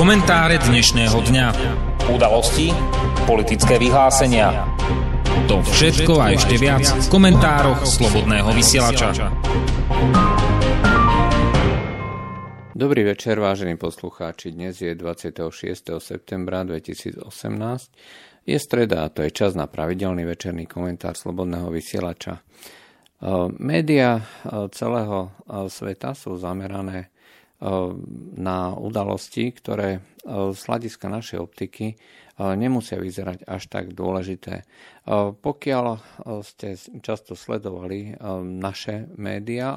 Komentáre dnešného dňa. Udalosti, politické vyhlásenia. To všetko a ešte viac v komentároch Slobodného vysielača. Dobrý večer, vážení poslucháči. Dnes je 26. septembra 2018. Je streda a to je čas na pravidelný večerný komentár Slobodného vysielača. Média celého sveta sú zamerané na udalosti, ktoré z hľadiska našej optiky nemusia vyzerať až tak dôležité. Pokiaľ ste často sledovali naše médiá,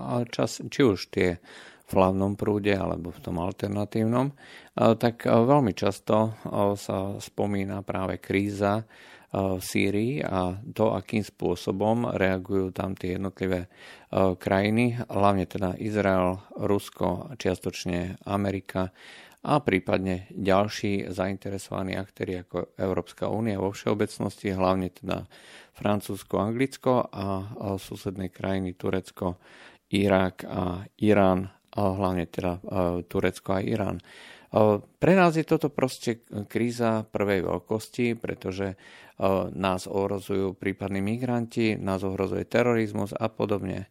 či už tie v hlavnom prúde alebo v tom alternatívnom, tak veľmi často sa spomína práve kríza v Sýrii a to, akým spôsobom reagujú tam tie jednotlivé krajiny, hlavne teda Izrael, Rusko, čiastočne Amerika a prípadne ďalší zainteresovaní aktéri ako Európska únia vo všeobecnosti, hlavne teda Francúzsko, Anglicko a susedné krajiny Turecko, Irak a Irán, a hlavne teda Turecko a Irán. Pre nás je toto proste kríza prvej veľkosti, pretože nás ohrozujú prípadní migranti, nás ohrozuje terorizmus a podobne.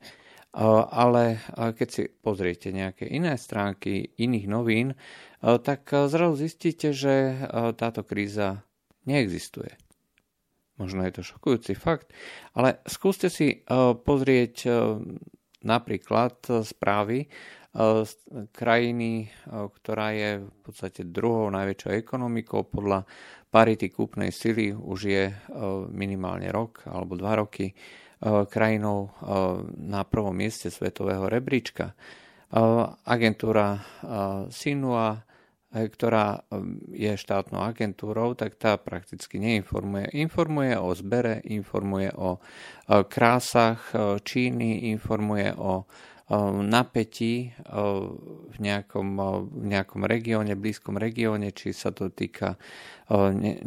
Ale keď si pozriete nejaké iné stránky iných novín, tak zrazu zistíte, že táto kríza neexistuje. Možno je to šokujúci fakt, ale skúste si pozrieť napríklad správy krajiny, ktorá je v podstate druhou najväčšou ekonomikou podľa parity kúpnej sily už je minimálne rok alebo dva roky krajinou na prvom mieste svetového rebríčka. Agentúra Sinua, ktorá je štátnou agentúrou, tak tá prakticky neinformuje. Informuje o zbere, informuje o krásach Číny, informuje o napätí v nejakom, v nejakom regióne, blízkom regióne, či sa to týka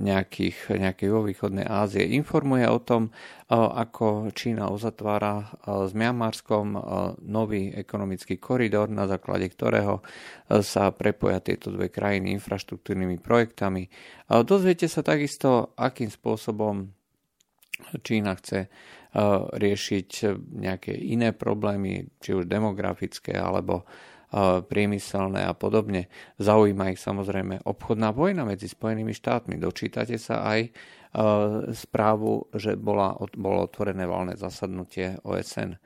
nejakých, nejakej vo východnej Ázie. Informuje o tom, ako Čína uzatvára s Miamarskom nový ekonomický koridor, na základe ktorého sa prepoja tieto dve krajiny infraštruktúrnymi projektami. Dozviete sa takisto, akým spôsobom Čína chce riešiť nejaké iné problémy, či už demografické alebo priemyselné a podobne. Zaujíma ich samozrejme obchodná vojna medzi Spojenými štátmi. Dočítate sa aj správu, že bola, bolo otvorené valné zasadnutie OSN.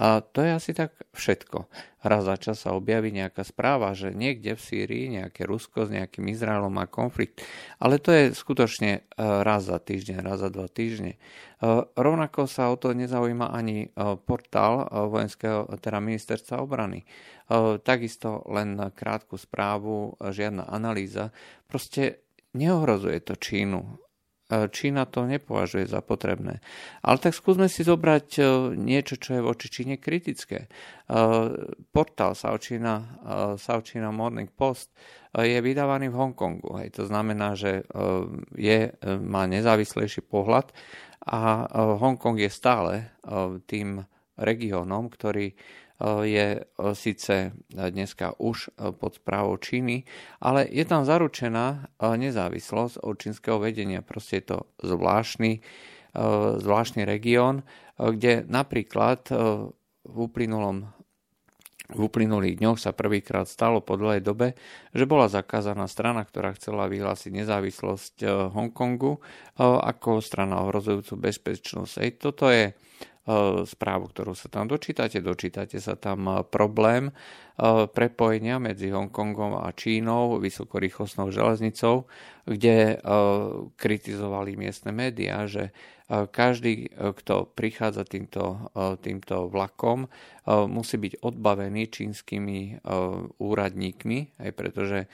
A to je asi tak všetko. Raz za čas sa objaví nejaká správa, že niekde v Sýrii nejaké Rusko s nejakým Izraelom má konflikt. Ale to je skutočne e, raz za týždeň, raz za dva týždne. E, rovnako sa o to nezaujíma ani e, portál vojenského, teda ministerstva obrany. Takisto len krátku správu, žiadna analýza. Proste neohrozuje to Čínu Čína to nepovažuje za potrebné. Ale tak skúsme si zobrať e, niečo, čo je voči Číne kritické. E, portál South China, e, South China Morning Post je vydávaný v Hongkongu. Hej. To znamená, že je, má nezávislejší pohľad a Hongkong je stále tým regiónom, ktorý je e, síce dneska už e, pod správou Číny, ale je tam zaručená e, nezávislosť od čínskeho vedenia. Proste je to zvláštny, zvláštny región, kde napríklad v uplynulom v uplynulých dňoch sa prvýkrát stalo po dlhej dobe, že bola zakázaná strana, ktorá chcela vyhlásiť nezávislosť Hongkongu ako strana ohrozujúcu bezpečnosť. Ej, toto je E, správu, ktorú sa tam dočítate. Dočítate sa tam e, problém e, prepojenia medzi Hongkongom a Čínou vysokorýchlostnou železnicou, kde kritizovali miestne médiá, že každý, kto prichádza týmto, týmto vlakom, musí byť odbavený čínskymi úradníkmi, aj pretože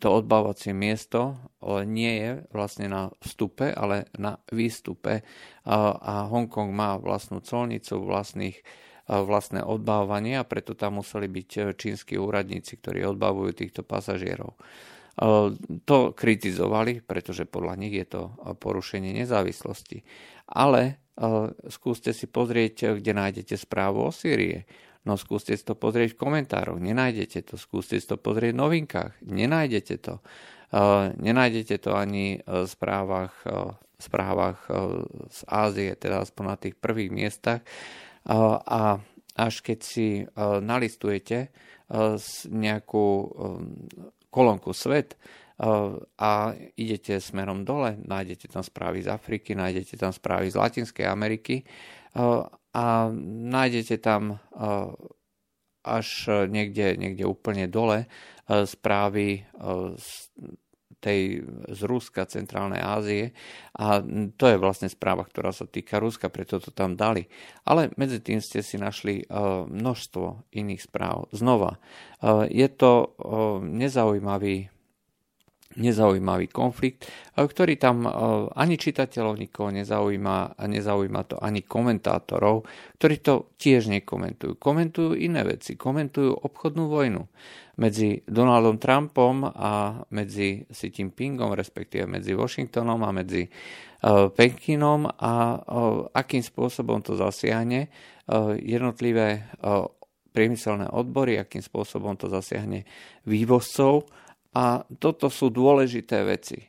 to odbavovacie miesto nie je vlastne na vstupe, ale na výstupe a Hongkong má vlastnú colnicu, vlastných vlastné odbávanie a preto tam museli byť čínsky úradníci, ktorí odbavujú týchto pasažierov. To kritizovali, pretože podľa nich je to porušenie nezávislosti. Ale skúste si pozrieť, kde nájdete správu o Sýrie. No skúste si to pozrieť v komentároch, nenájdete to. Skúste si to pozrieť v novinkách, nenájdete to. Nenájdete to ani v správach, správach z Ázie, teda aspoň na tých prvých miestach. A až keď si nalistujete nejakú kolónku svet, a idete smerom dole, nájdete tam správy z Afriky, nájdete tam správy z Latinskej Ameriky a nájdete tam až niekde, niekde úplne dole správy tej z Ruska, Centrálnej Ázie a to je vlastne správa, ktorá sa týka Ruska, preto to tam dali. Ale medzi tým ste si našli množstvo iných správ. Znova, je to nezaujímavý nezaujímavý konflikt, ktorý tam e, ani čitateľov nikoho nezaujíma a nezaujíma to ani komentátorov, ktorí to tiež nekomentujú. Komentujú iné veci, komentujú obchodnú vojnu medzi Donaldom Trumpom a medzi Xi Jinpingom, respektíve medzi Washingtonom a medzi e, Pekinom a e, akým spôsobom to zasiahne jednotlivé priemyselné odbory, akým spôsobom to zasiahne vývozcov, a toto sú dôležité veci. E,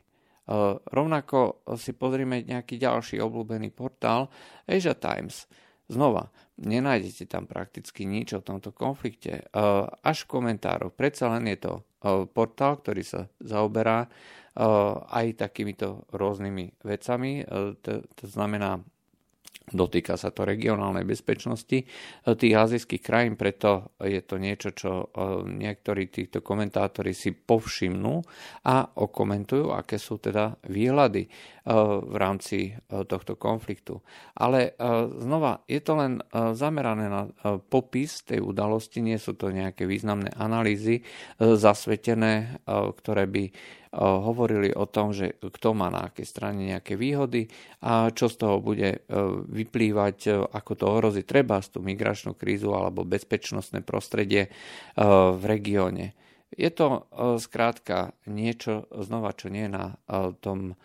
rovnako si pozrieme nejaký ďalší obľúbený portál Asia Times. Znova, nenájdete tam prakticky nič o tomto konflikte. E, až v komentároch. Predsa len je to e, portál, ktorý sa zaoberá aj takýmito rôznymi vecami. To znamená Dotýka sa to regionálnej bezpečnosti e, tých azijských krajín, preto je to niečo, čo e, niektorí týchto komentátori si povšimnú a okomentujú, aké sú teda výhľady e, v rámci tohto konfliktu. Ale znova, je to len zamerané na popis tej udalosti, nie sú to nejaké významné analýzy zasvetené, ktoré by hovorili o tom, že kto má na akej strane nejaké výhody a čo z toho bude e, vyplývať, e, ako to ohrozí treba tú migračnú krízu alebo bezpečnostné prostredie v regióne. Je to skrátka niečo znova, čo nie je na tom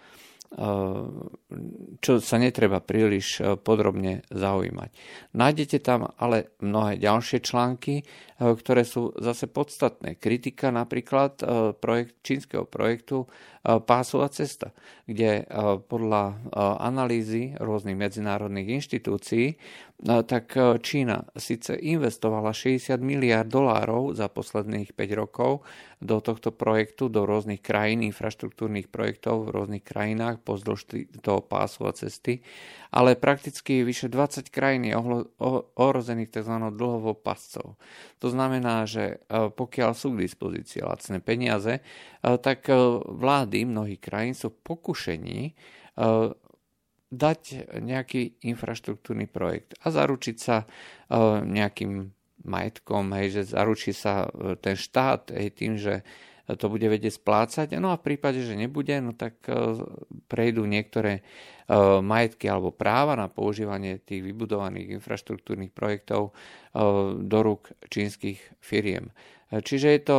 čo sa netreba príliš podrobne zaujímať. Nájdete tam ale mnohé ďalšie články, ktoré sú zase podstatné. Kritika napríklad projekt, čínskeho projektu Pásová cesta, kde podľa analýzy rôznych medzinárodných inštitúcií tak Čína síce investovala 60 miliard dolárov za posledných 5 rokov do tohto projektu, do rôznych krajín, infraštruktúrnych projektov v rôznych krajinách pozdĺž toho pásu a cesty, ale prakticky vyše 20 krajín je ohrozených tzv. dlhovou pascou. To znamená, že pokiaľ sú k dispozícii lacné peniaze, tak vlády mnohých krajín sú pokušení dať nejaký infraštruktúrny projekt a zaručiť sa nejakým majetkom, hej, že zaručí sa e, ten štát hej, tým, že to bude vedieť splácať. No a v prípade, že nebude, no tak e, prejdú niektoré e, majetky alebo práva na používanie tých vybudovaných infraštruktúrnych projektov do rúk čínskych firiem. Čiže je to,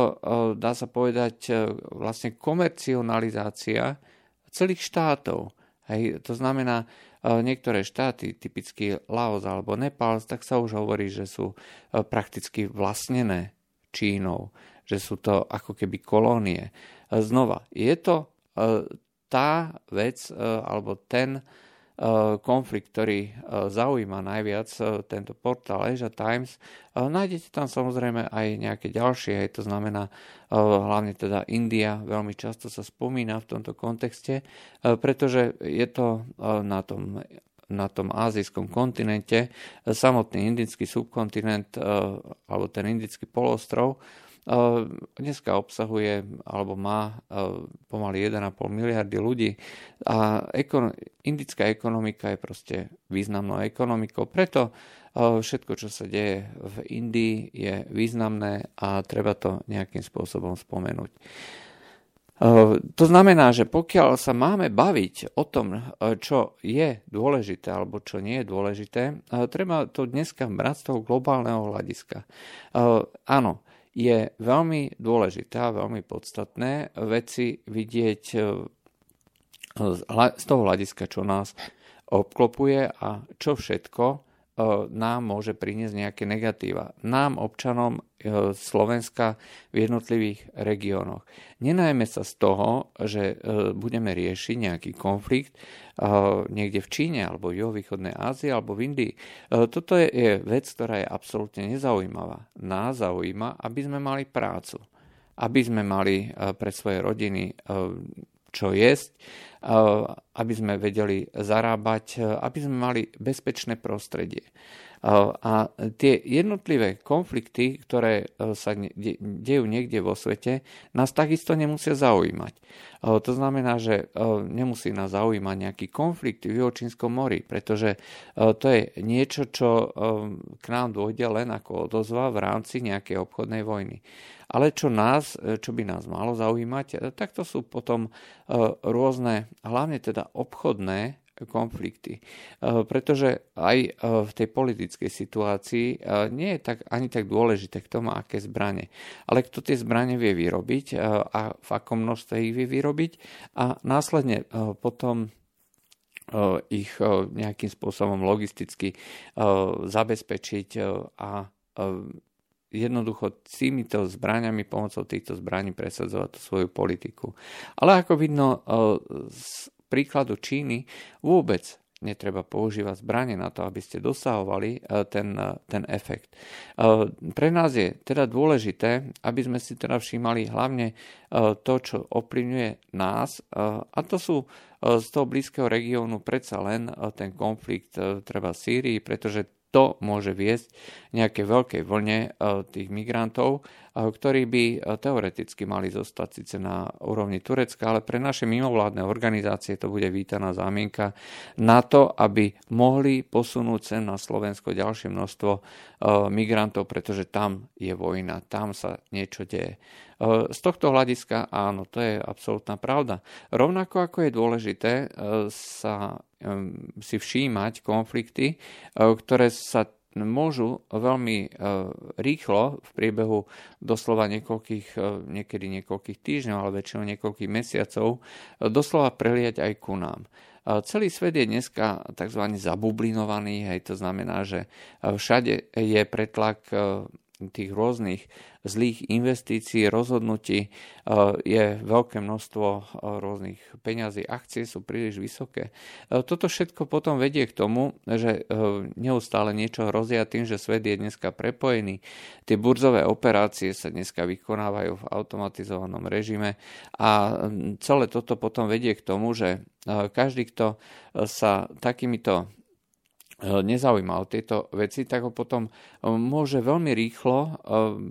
dá sa povedať, vlastne komercionalizácia celých štátov. Hej, to znamená, e, niektoré štáty, typicky Laos alebo Nepal, tak sa už hovorí, že sú e, prakticky vlastnené Čínou, že sú to ako keby kolónie. E, znova, je to tá vec alebo ten konflikt, ktorý zaujíma najviac tento portál Asia Times. Nájdete tam samozrejme aj nejaké ďalšie, to znamená hlavne teda India, veľmi často sa spomína v tomto kontexte, pretože je to na tom na tom azijskom kontinente, samotný indický subkontinent alebo ten indický polostrov dneska obsahuje alebo má pomaly 1,5 miliardy ľudí a indická ekonomika je proste významnou ekonomikou. Preto všetko, čo sa deje v Indii, je významné a treba to nejakým spôsobom spomenúť. To znamená, že pokiaľ sa máme baviť o tom, čo je dôležité alebo čo nie je dôležité, treba to dneska brať z toho globálneho hľadiska. Áno, je veľmi dôležité a veľmi podstatné veci vidieť e, z toho hľadiska, čo nás obklopuje a čo všetko nám môže priniesť nejaké negatíva. Nám, občanom Slovenska v jednotlivých regiónoch. Nenajme sa z toho, že budeme riešiť nejaký konflikt niekde v Číne alebo v juhovýchodnej Ázii alebo v Indii. Toto je vec, ktorá je absolútne nezaujímavá. Nás zaujíma, aby sme mali prácu aby sme mali pre svoje rodiny čo jesť, aby sme vedeli zarábať, aby sme mali bezpečné prostredie. A tie jednotlivé konflikty, ktoré e, sa dejú niekde vo svete, nás takisto nemusia zaujímať. To znamená, že e, nemusí nás zaujímať nejaký konflikt v Juhočínskom mori, pretože e, to je niečo, čo k nám dôjde len ako odozva v rámci nejakej obchodnej vojny. Ale čo nás, čo by nás malo zaujímať, tak to sú potom rôzne, hlavne teda obchodné konflikty. Eh, pretože aj eh, v tej politickej situácii eh, nie je tak, ani tak dôležité, kto má aké zbranie, ale kto tie zbranie vie vyrobiť a v akom množstve ich vie vyrobiť a následne potom ich nejakým spôsobom logisticky zabezpečiť a jednoducho týmito zbraniami, pomocou týchto zbraní presadzovať svoju politiku. Ale ako vidno, príkladu Číny vôbec netreba používať zbranie na to, aby ste dosahovali e, ten, e, ten efekt. E, pre nás je teda dôležité, aby sme si teda všímali hlavne to, čo ovplyvňuje nás a to sú z toho blízkeho regiónu predsa len ten konflikt treba Sýrii, pretože to môže viesť nejaké veľkej vlne e, tých migrantov, e, ktorí by e, teoreticky mali zostať síce na úrovni Turecka, ale pre naše mimovládne organizácie to bude vítaná zámienka na to, aby mohli posunúť sem na Slovensko ďalšie množstvo migrantov, pretože tam je vojna, tam sa niečo deje. Z tohto hľadiska áno, to je absolútna pravda. Rovnako ako je dôležité sa si všímať konflikty, ktoré sa môžu veľmi rýchlo v priebehu doslova niekoľkých, niekedy niekoľkých týždňov, ale väčšinou niekoľkých mesiacov, doslova preliať aj ku nám. Celý svet je dneska tzv. zabublinovaný, hej, to znamená, že všade je pretlak tých rôznych zlých investícií, rozhodnutí, e, je veľké množstvo e, rôznych peňazí, akcie sú príliš vysoké. E, toto všetko potom vedie k tomu, že neustále niečo hrozia tým, že svet je dneska prepojený. Tie burzové operácie sa dneska vykonávajú v automatizovanom režime a celé toto potom vedie k tomu, že každý, kto sa takýmito E, nezaujíma o tieto veci, tak ho potom e, môže veľmi rýchlo e,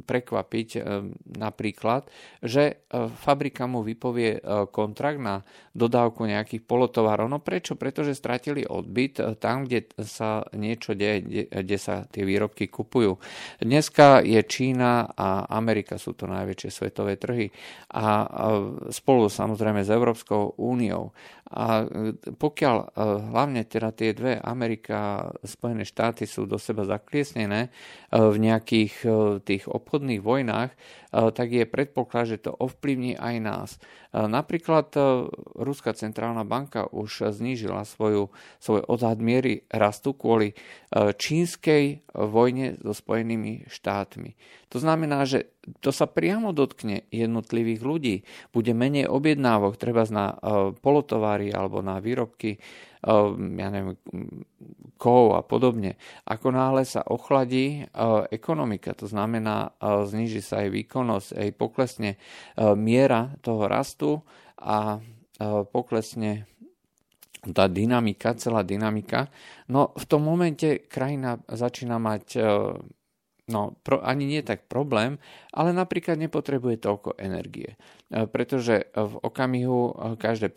prekvapiť napríklad, že fabrika mu vypovie kontrakt na dodávku nejakých polotovarov. No prečo? Pretože stratili odbyt tam, kde sa niečo deje, kde sa tie výrobky kupujú. Dneska je Čína a Amerika sú to najväčšie svetové trhy a spolu samozrejme s Európskou úniou. A pokiaľ hlavne teda tie dve, Amerika Spojené štáty sú do seba zakliesnené e, v nejakých e, tých obchodných vojnách, e, tak je predpoklad, že to ovplyvní aj nás. Napríklad Ruská centrálna banka už znížila svoju, svoj odhad miery rastu kvôli čínskej vojne so Spojenými štátmi. To znamená, že to sa priamo dotkne jednotlivých ľudí. Bude menej objednávok, treba na polotovary alebo na výrobky ja neviem, kov a podobne. Ako náhle sa ochladí ehm, ekonomika, to znamená, ehm, zniží sa aj výkonnosť, aj poklesne miera toho rastu a poklesne tá dynamika, celá dynamika. No v tom momente krajina začína mať No, pro, ani nie tak problém, ale napríklad nepotrebuje toľko energie. E, pretože v okamihu e, každé,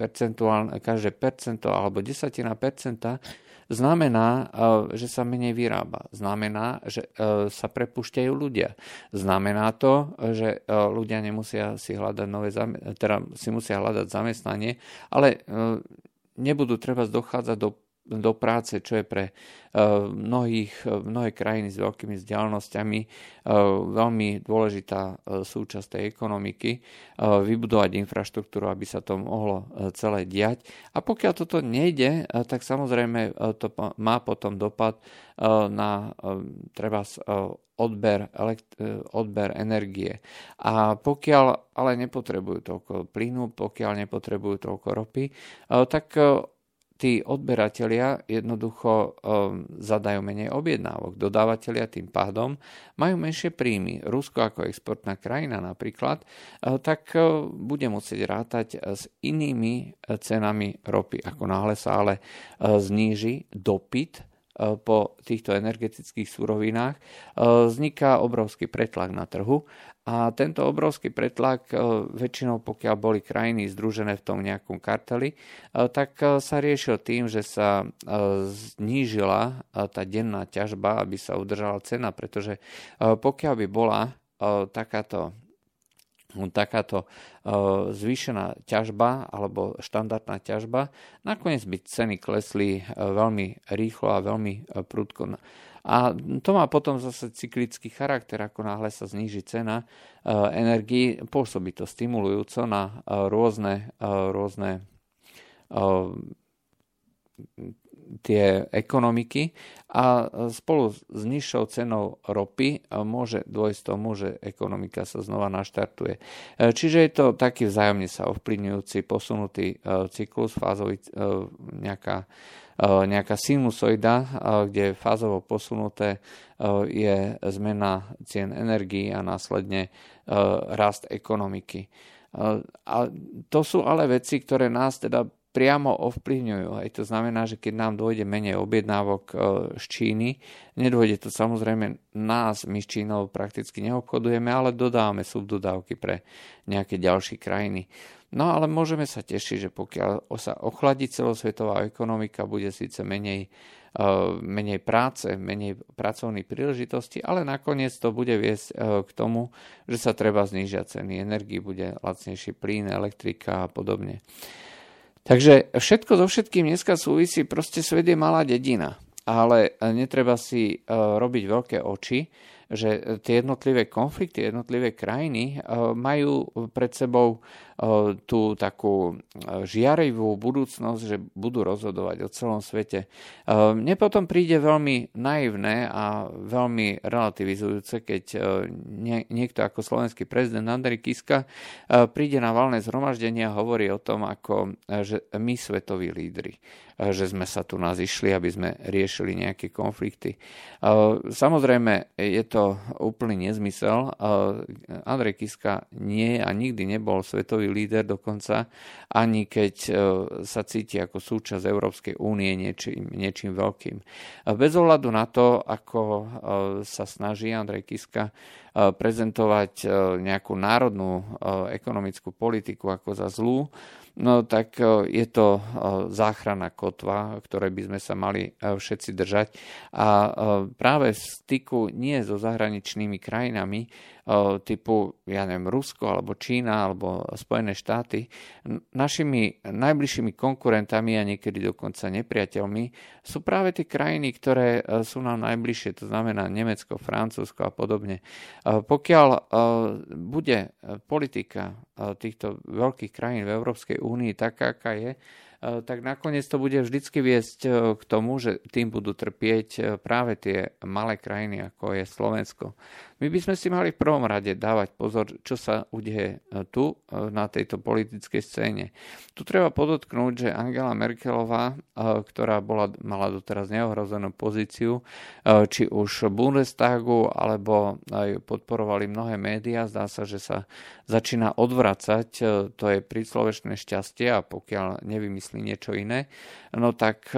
každé percento alebo desatina percenta znamená, e, že sa menej vyrába. Znamená, že sa prepušťajú ľudia. Znamená to, že ľudia nemusia si hľadať nové, teda si musia hľadať zamestnanie, ale nebudú treba dochádzať do do práce, čo je pre mnohých, mnohé krajiny s veľkými vzdialenosťami veľmi dôležitá súčasť tej ekonomiky, vybudovať infraštruktúru, aby sa to mohlo celé diať. A pokiaľ toto nejde, tak samozrejme to má potom dopad na treba odber, odber energie. A pokiaľ ale nepotrebujú toľko plynu, pokiaľ nepotrebujú toľko ropy, tak tí odberatelia jednoducho um, zadajú menej objednávok. Dodávateľia tým pádom majú menšie príjmy. Rusko ako exportná krajina napríklad, uh, tak uh, bude musieť rátať s inými cenami ropy. Ako náhle sa ale uh, zníži dopyt po týchto energetických surovinách, uh, vzniká obrovský pretlak na trhu. A tento obrovský pretlak, e, väčšinou pokiaľ boli krajiny združené v tom nejakom karteli, tak sa riešil tým, že sa znížila tá denná ťažba, aby sa udržala cena, pretože pokiaľ by bola takáto takáto zvýšená ťažba alebo štandardná ťažba, nakoniec by ceny klesli veľmi rýchlo a veľmi prudko. A to má potom zase cyklický charakter, ako náhle sa zníži cena energii, pôsobí to stimulujúco na rôzne, rôzne tie ekonomiky a spolu s nižšou cenou ropy môže dôjsť tomu, že ekonomika sa znova naštartuje. Čiže je to taký vzájomne sa ovplyvňujúci, posunutý cyklus, fázový, nejaká E, nejaká sinusoida, e, kde fázovo posunuté e, je zmena cien energií a následne rast ekonomiky. A to sú ale veci, ktoré nás teda priamo ovplyvňujú. Aj to znamená, že keď nám dôjde menej objednávok z Číny, nedôjde to samozrejme nás, my s Čínou prakticky neobchodujeme, ale dodávame subdodávky pre nejaké ďalšie krajiny. No ale môžeme sa tešiť, že pokiaľ sa ochladí celosvetová ekonomika, bude síce menej, uh, menej práce, menej pracovných príležitostí, ale nakoniec to bude viesť uh, k tomu, že sa treba znížiať ceny energii, bude lacnejší plyn, elektrika a podobne. Takže všetko so všetkým dneska súvisí, proste svet je malá dedina, ale netreba si uh, robiť veľké oči, že tie jednotlivé konflikty, jednotlivé krajiny majú pred sebou tú takú žiarivú budúcnosť, že budú rozhodovať o celom svete. Mne potom príde veľmi naivné a veľmi relativizujúce, keď niekto ako slovenský prezident Andrej Kiska príde na valné zhromaždenie a hovorí o tom, ako že my svetoví lídry že sme sa tu nazišli, aby sme riešili nejaké konflikty. Samozrejme, je to úplný nezmysel. Andrej Kiska nie a nikdy nebol svetový svetový líder dokonca, ani keď e, sa cíti ako súčasť Európskej únie niečím, niečím veľkým. Bez ohľadu na to, ako e, sa snaží Andrej Kiska prezentovať nejakú národnú ekonomickú politiku ako za zlú, no tak je to záchrana kotva, ktoré by sme sa mali všetci držať. A práve v styku nie so zahraničnými krajinami, typu, ja neviem, Rusko alebo Čína alebo Spojené štáty, našimi najbližšími konkurentami a niekedy dokonca nepriateľmi sú práve tie krajiny, ktoré e, sú nám najbližšie, to znamená Nemecko, Francúzsko a podobne. Pokiaľ e, bude politika e, týchto veľkých krajín v Európskej únii taká, aká je, tak nakoniec to bude vždycky viesť k tomu, že tým budú trpieť práve tie malé krajiny, ako je Slovensko. My by sme si mali v prvom rade dávať pozor, čo sa udeje e, tu e, na tejto politickej scéne. Tu treba podotknúť, že Angela Merkelová, e, ktorá bola, mala doteraz neohrozenú pozíciu, či už v Bundestagu, alebo aj podporovali mnohé médiá, zdá sa, že sa začína odvracať, to je príslovečné šťastie a pokiaľ nevymyslí niečo iné, no tak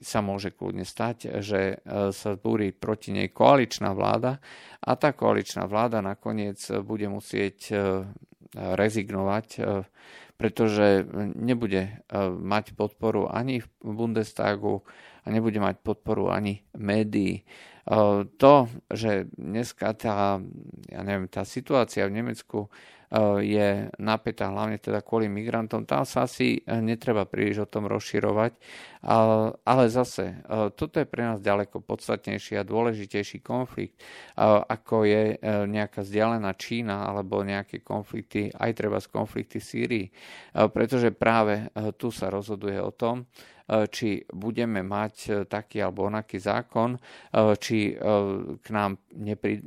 sa môže kľudne stať, že sa zbúri proti nej koaličná vláda a tá koaličná vláda nakoniec bude musieť e, rezignovať, e, pretože nebude e, mať podporu ani v Bundestagu a nebude mať podporu ani médií. To, že dneska tá, ja neviem, tá situácia v Nemecku je napätá hlavne teda kvôli migrantom, tam sa asi netreba príliš o tom rozširovať, ale zase toto je pre nás ďaleko podstatnejší a dôležitejší konflikt, ako je nejaká vzdialená Čína alebo nejaké konflikty, aj treba z konflikty Sýrii, pretože práve tu sa rozhoduje o tom, či budeme mať e, taký alebo onaký zákon, e, či k nám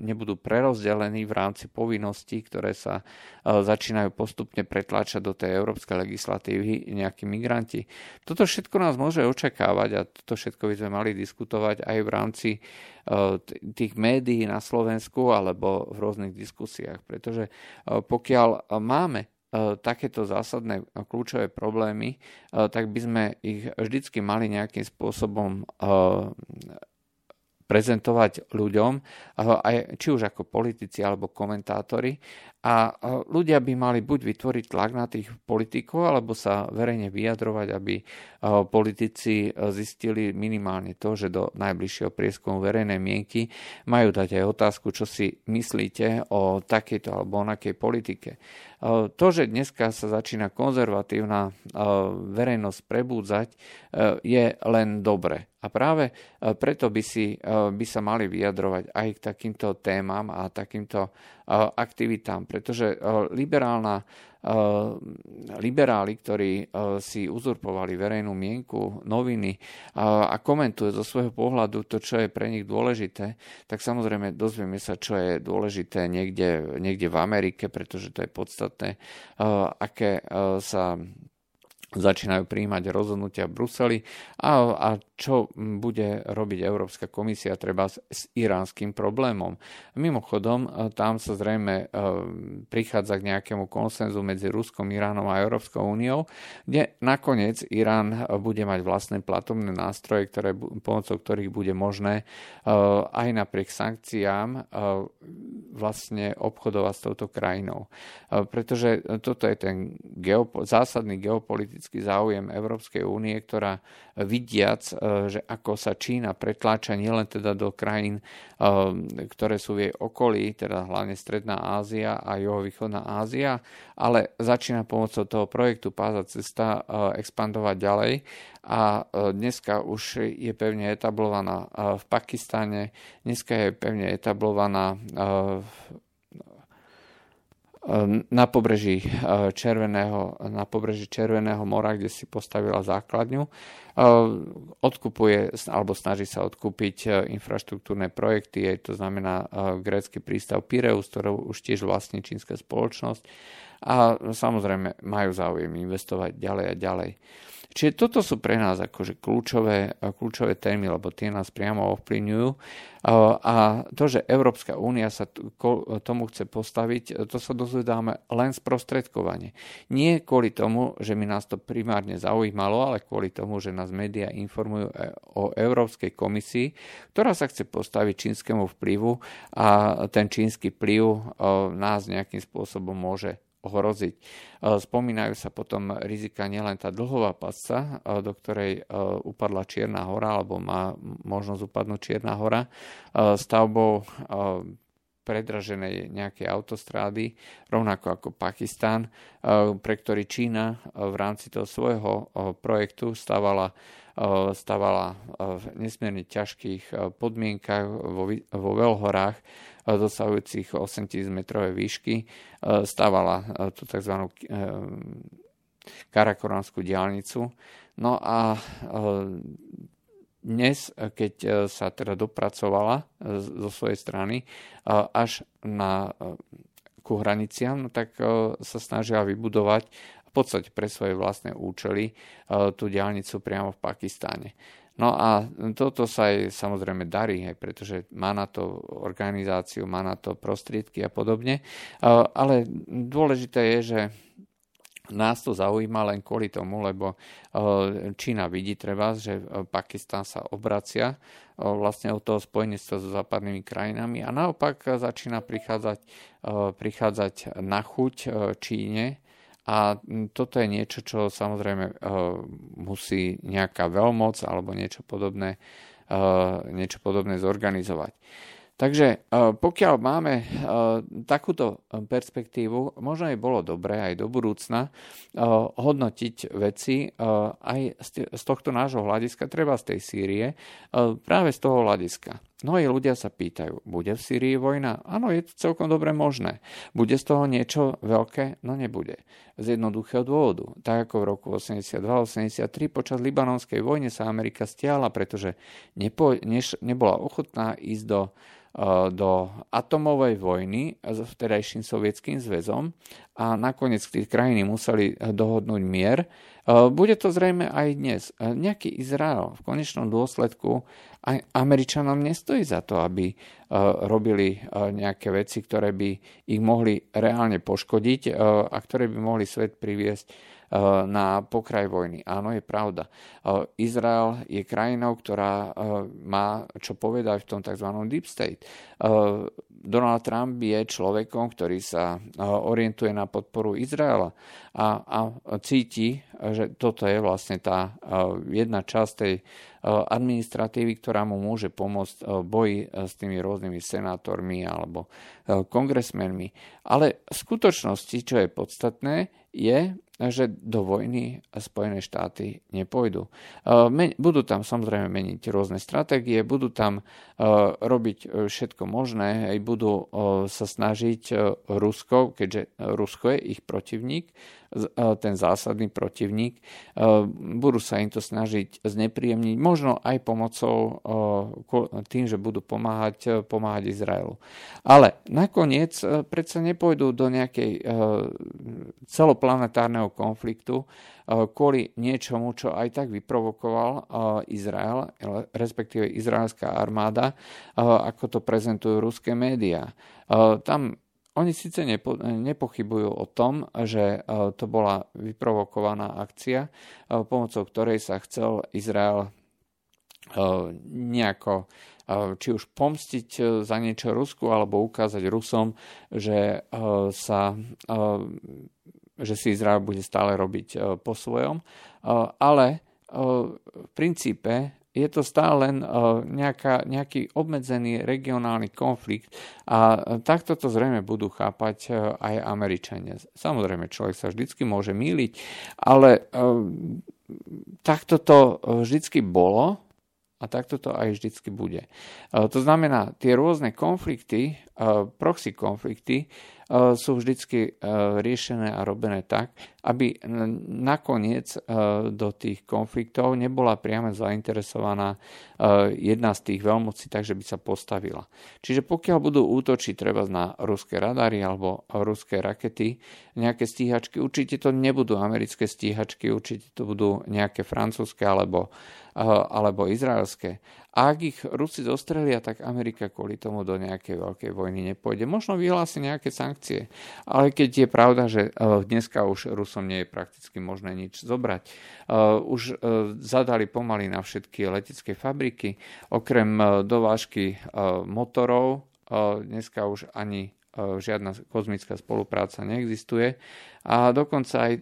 nebudú prerozdelení v rámci povinností, ktoré sa začínajú postupne pretláčať do tej európskej legislatívy nejakí migranti. Toto všetko nás môže očakávať a toto všetko by sme mali diskutovať aj v rámci tých médií na Slovensku alebo v rôznych diskusiách, pretože pokiaľ máme E, takéto zásadné kľúčové problémy, e, tak by sme ich vždycky mali nejakým spôsobom e, prezentovať ľuďom, či už ako politici alebo komentátori. A ľudia by mali buď vytvoriť tlak na tých politikov, alebo sa verejne vyjadrovať, aby politici zistili minimálne to, že do najbližšieho prieskumu verejnej mienky majú dať aj otázku, čo si myslíte o takejto alebo onakej politike. To, že dneska sa začína konzervatívna verejnosť prebúdzať, je len dobre. A práve preto by, si, by sa mali vyjadrovať aj k takýmto témam a takýmto aktivitám, pretože liberálna liberáli, ktorí si uzurpovali verejnú mienku, noviny a komentujú zo svojho pohľadu to, čo je pre nich dôležité, tak samozrejme dozvieme sa, čo je dôležité niekde, niekde v Amerike, pretože to je podstatné, aké sa začínajú príjmať rozhodnutia v Bruseli a, a čo bude robiť Európska komisia treba s, s iránskym problémom. Mimochodom, e, tam sa zrejme e, prichádza k nejakému konsenzu medzi Ruskom, Iránom a Európskou úniou, kde nakoniec Irán bude mať vlastné platovné nástroje, ktoré, pomocou ktorých bude možné e, aj napriek sankciám vlastne obchodovať s touto krajinou. Pretože toto je ten geopo- zásadný geopolitický politický záujem Európskej únie, ktorá vidiac, e, že ako sa Čína pretláča nielen teda do krajín, e, ktoré sú v jej okolí, teda hlavne Stredná Ázia a Juhovýchodná Ázia, ale začína pomocou toho projektu Páza cesta e, expandovať ďalej. A dneska už je pevne etablovaná v Pakistane, dneska je pevne etablovaná v na pobreží eh, Červeného, na pobreží Červeného mora, kde si postavila základňu. Eh, odkupuje alebo snaží sa odkúpiť eh, infraštruktúrne projekty, to znamená grécky prístav Pireus, ktorou už tiež vlastní čínska spoločnosť a samozrejme majú záujem investovať ďalej a ďalej. Čiže toto sú pre nás akože kľúčové, kľúčové témy, lebo tie nás priamo ovplyvňujú. A to, že Európska únia sa tomu chce postaviť, to sa dozvedáme len sprostredkovanie. Nie kvôli tomu, že mi nás to primárne zaujímalo, ale kvôli tomu, že nás médiá informujú e, o Európskej komisii, ktorá sa chce postaviť čínskemu vplyvu a ten čínsky vplyv nás nejakým spôsobom môže ohroziť. E, spomínajú sa potom rizika nielen tá dlhová pasca, e, do ktorej e, upadla Čierna hora, alebo má možnosť upadnúť Čierna hora, stavbou predraženej nejakej autostrády, rovnako ako Pakistan, pre ktorý Čína v rámci toho svojho projektu stavala stavala v nesmierne ťažkých podmienkach vo, vo veľhorách dosahujúcich 8000 metrové výšky, stavala tú tzv. karakoranskú diálnicu. No a dnes, keď sa teda dopracovala zo svojej strany až na ku hraniciam, no tak sa snažila vybudovať v podstate pre svoje vlastné účely tú diálnicu priamo v Pakistáne. No a toto sa aj samozrejme darí, aj pretože má na to organizáciu, má na to prostriedky a podobne. Ale dôležité je, že nás to zaujíma len kvôli tomu, lebo Čína vidí treba, že Pakistan sa obracia vlastne od toho spojenectva so západnými krajinami a naopak začína prichádzať, prichádzať na chuť Číne a toto je niečo, čo samozrejme uh, musí nejaká veľmoc alebo niečo podobné, uh, niečo podobné zorganizovať. Takže pokiaľ máme takúto perspektívu, možno aj bolo dobré aj do budúcna hodnotiť veci aj z tohto nášho hľadiska, treba z tej Sýrie, práve z toho hľadiska. Mnohí ľudia sa pýtajú, bude v Sýrii vojna? Áno, je to celkom dobre možné. Bude z toho niečo veľké? No nebude. Z jednoduchého dôvodu. Tak ako v roku 82-83 počas libanonskej vojny sa Amerika stiahla, pretože nepo, neš, nebola ochotná ísť do E, do atomovej vojny s vtedajším sovietským zväzom a nakoniec tí krajiny museli dohodnúť mier. E, bude to zrejme aj dnes. E, nejaký Izrael v konečnom dôsledku aj Američanom nestojí za to, aby robili nejaké veci, ktoré by ich mohli reálne poškodiť a ktoré by mohli svet priviesť Eh, na pokraj vojny. Áno, je pravda. Eh, Izrael je krajinou, ktorá eh, má čo povedať v tom tzv. deep state. Donald Trump je človekom, ktorý sa orientuje na podporu Izraela a, a cíti, že toto je vlastne tá jedna časť tej administratívy, ktorá mu môže pomôcť v boji s tými rôznymi senátormi alebo kongresmenmi. Ale v skutočnosti, čo je podstatné, je, že do vojny Spojené štáty nepôjdu. Budú tam samozrejme meniť rôzne stratégie, budú tam robiť všetko možné, aj budú sa snažiť Rusko, keďže Rusko je ich protivník, ten zásadný protivník. Budú sa im to snažiť znepríjemniť, možno aj pomocou tým, že budú pomáhať, pomáhať Izraelu. Ale nakoniec predsa nepôjdu do nejakej celoplanetárneho konfliktu kvôli niečomu, čo aj tak vyprovokoval Izrael, respektíve izraelská armáda, ako to prezentujú ruské médiá. Tam oni síce nepo, nepochybujú o tom, že to bola vyprovokovaná akcia, pomocou ktorej sa chcel Izrael nejako či už pomstiť za niečo Rusku, alebo ukázať Rusom, že, sa, že si Izrael bude stále robiť po svojom. Ale v princípe je to stále len nejaká, nejaký obmedzený regionálny konflikt a takto to zrejme budú chápať aj Američania. Samozrejme, človek sa vždycky môže míliť, ale takto to vždycky bolo a takto to aj vždycky bude. To znamená, tie rôzne konflikty, proxy konflikty, E, sú vždycky e, riešené a robené tak, aby nakoniec e, do tých konfliktov nebola priame zainteresovaná jedna z tých veľmocí, takže by sa postavila. Čiže pokiaľ budú útočiť treba na ruské radary alebo ruské rakety, nejaké stíhačky, určite to nebudú americké stíhačky, určite to budú nejaké francúzske alebo alebo izraelské. Ak ich Rusi zostrelia, tak Amerika kvôli tomu do nejakej veľkej vojny nepôjde. Možno vyhlási nejaké sankcie, ale keď je pravda, že e, dneska už Rusom nie je prakticky možné nič zobrať. E, už zadali pomaly na všetky letecké fabriky, okrem dovážky motorov, dneska už ani žiadna kozmická spolupráca neexistuje a dokonca aj e,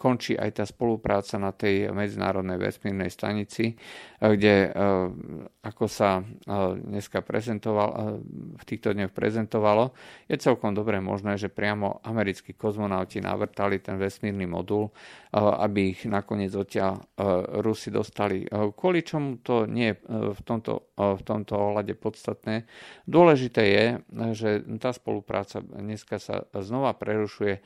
končí aj tá spolupráca na tej medzinárodnej vesmírnej stanici, e, kde e, ako sa dneska prezentoval, v týchto dňoch prezentovalo, je celkom dobre možné, že priamo americkí kozmonauti navrtali ten vesmírny modul, aby ich nakoniec odtiaľ Rusi dostali. Kvôli čomu to nie je v tomto, v tomto ohľade podstatné. Dôležité je, že tá spolupráca dneska sa znova prerušuje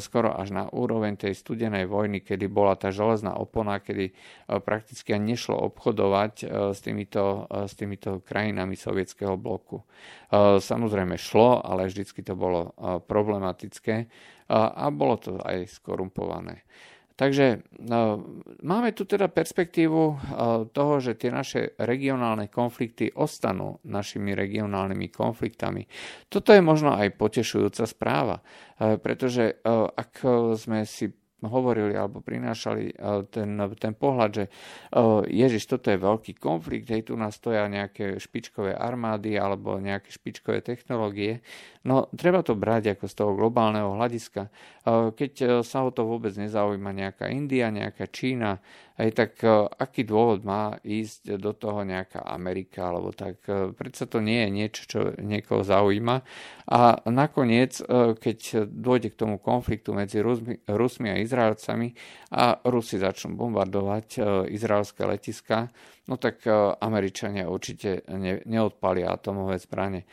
skoro až na úroveň tej studenej vojny, kedy bola tá železná opona, kedy prakticky nešlo obchodovať s týmito, s týmito krajinami sovietského bloku. Samozrejme šlo, ale vždycky to bolo problematické a bolo to aj skorumpované. Takže no, máme tu teda perspektívu uh, toho, že tie naše regionálne konflikty ostanú našimi regionálnymi konfliktami. Toto je možno aj potešujúca správa, uh, pretože uh, ak sme si hovorili alebo prinášali ten, ten pohľad, že Ježiš, toto je veľký konflikt, hej, tu nás stoja nejaké špičkové armády alebo nejaké špičkové technológie. No, treba to brať ako z toho globálneho hľadiska. Keď sa o to vôbec nezaujíma nejaká India, nejaká Čína, aj tak aký dôvod má ísť do toho nejaká Amerika, alebo tak predsa to nie je niečo, čo niekoho zaujíma. A nakoniec, keď dôjde k tomu konfliktu medzi Rusmi, Rusmi a Izraelcami a Rusi začnú bombardovať izraelské letiska, no tak Američania určite ne, neodpalia atomové zbranie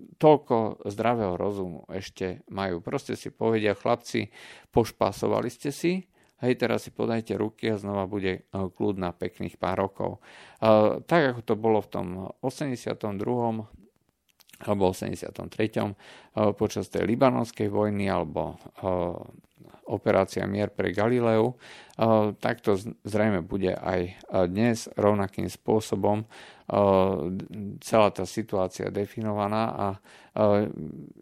toľko zdravého rozumu ešte majú. Proste si povedia, chlapci, pošpásovali ste si, hej, teraz si podajte ruky a znova bude e, kľud na pekných pár rokov. E, tak ako to bolo v tom 82 alebo 83. E, počas tej libanonskej vojny alebo operácia Mier pre Galileu, tak to zrejme bude aj dnes rovnakým spôsobom celá tá situácia definovaná a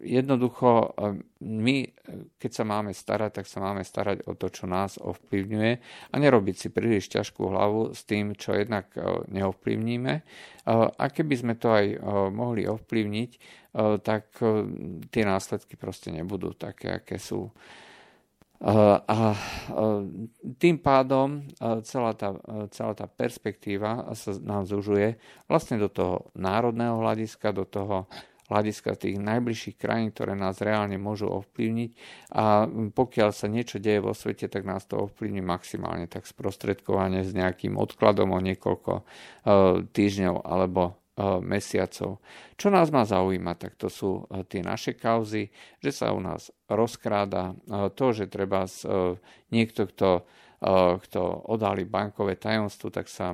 jednoducho my, keď sa máme starať, tak sa máme starať o to, čo nás ovplyvňuje a nerobiť si príliš ťažkú hlavu s tým, čo jednak neovplyvníme. A keby sme to aj mohli ovplyvniť, tak tie následky proste nebudú také, aké sú. A tým pádom celá tá, celá tá perspektíva sa nám zužuje vlastne do toho národného hľadiska, do toho hľadiska tých najbližších krajín, ktoré nás reálne môžu ovplyvniť a pokiaľ sa niečo deje vo svete, tak nás to ovplyvní maximálne tak sprostredkovane s nejakým odkladom o niekoľko týždňov alebo mesiacov. Čo nás má zaujímať, tak to sú tie naše kauzy, že sa u nás rozkráda to, že treba niekto, kto kto odhalí bankové tajomstvo, tak sa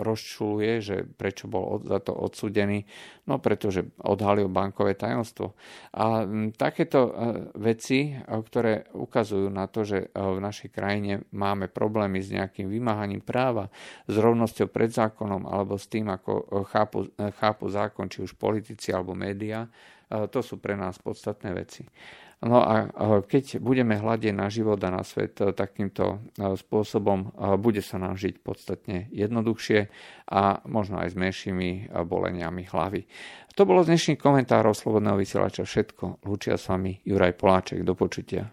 rozčuluje, že prečo bol za to odsudený, no pretože odhalil bankové tajomstvo. A takéto veci, ktoré ukazujú na to, že v našej krajine máme problémy s nejakým vymáhaním práva, s rovnosťou pred zákonom alebo s tým, ako chápu, chápu zákon, či už politici alebo médiá, to sú pre nás podstatné veci. No a keď budeme hľadiť na život a na svet e, takýmto e, spôsobom, e, bude sa nám žiť podstatne jednoduchšie a možno aj s menšími boleniami hlavy. To bolo z dnešných komentárov Slobodného vysielača všetko. Lúčia s vami Juraj Poláček. Do počutia.